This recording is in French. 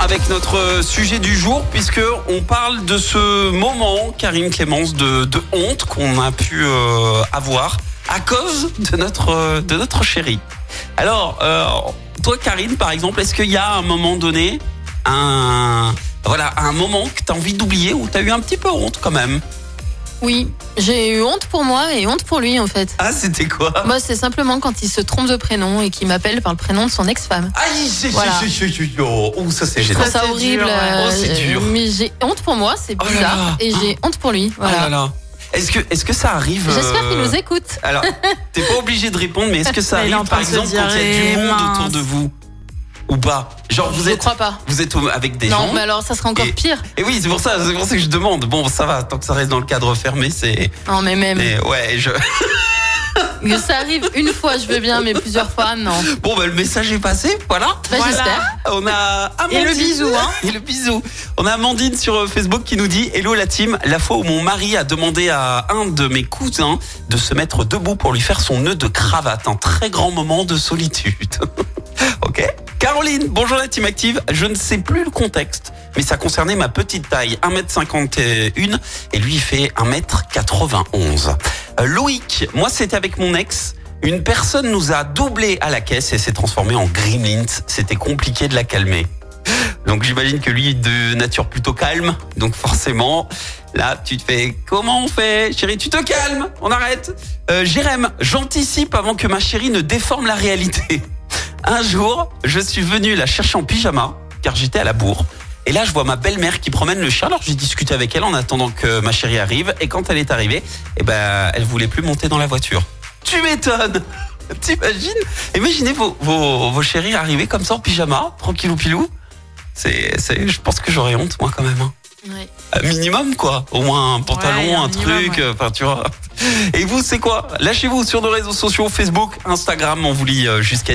avec notre sujet du jour puisque on parle de ce moment, Karine Clémence, de, honte qu'on a pu euh, avoir à cause de notre de notre chérie. Alors, euh, toi, Karine, par exemple, est-ce qu'il y a un moment donné un voilà un moment que tu as envie d'oublier ou tu as eu un petit peu honte quand même? Oui, j'ai eu honte pour moi et honte pour lui en fait. Ah, c'était quoi? Moi, c'est simplement quand il se trompe de prénom et qu'il m'appelle par le prénom de son ex-femme. Aïe, c'est Voilà. oh, oh, ça c'est Je gênant. trouve ça c'est horrible. dur, ouais. euh, Oh, c'est dur. Mais j'ai honte pour moi, c'est Oh là bizarre. là. Et j'ai honte pour lui. Ah là Voilà. là. Est-ce que est-ce que ça arrive J'espère qu'il euh, nous écoute. Alors, t'es pas obligé de répondre, mais est-ce que ça est arrive par exemple quand il y a du eh, monde autour de vous? Ou pas? Genre vous Je êtes crois pas. vous êtes avec des non, gens mais alors ça serait encore Et- pire. Et oui, c'est pour ça, c'est pour ça que je demande. Bon, ça va, tant que ça reste dans le cadre fermé, c'est. Non, mais même. Mais ouais, je. Que ça arrive une fois, je veux bien, mais plusieurs fois, non. Bon, bah le message est passé, voilà. Bah, Voilà. j'espère. On a Amandine. Et le bisou, hein. Et le bisou. On a Amandine sur euh, Facebook qui nous dit Hello la team, la fois où mon mari a demandé à un de mes cousins de se mettre debout pour lui faire son nœud de cravate. Un très grand moment de solitude. Caroline, bonjour la team active. Je ne sais plus le contexte, mais ça concernait ma petite taille, 1m51, et lui il fait 1m91. Euh, Loïc, moi c'était avec mon ex. Une personne nous a doublé à la caisse et s'est transformée en gremlins. C'était compliqué de la calmer. Donc j'imagine que lui est de nature plutôt calme. Donc forcément, là tu te fais comment on fait Chérie, tu te calmes, on arrête? Euh, Jérém, j'anticipe avant que ma chérie ne déforme la réalité. Un jour, je suis venu la chercher en pyjama car j'étais à la bourre. Et là, je vois ma belle-mère qui promène le chat. Alors j'ai discuté avec elle en attendant que ma chérie arrive. Et quand elle est arrivée, eh ben, elle voulait plus monter dans la voiture. Tu m'étonnes T'imagines? Imaginez vos, vos, vos chéris arriver comme ça en pyjama, tranquillou pilou. C'est, c'est, je pense que j'aurais honte, moi, quand même. hein. Ouais. Un minimum, quoi. Au moins un pantalon, Ouais, un un, minimum, truc. ouais. euh, Enfin, tu vois. Et vous, c'est quoi? Lâchez-vous sur nos réseaux sociaux, Facebook, Instagram. On vous lit euh, jusqu'à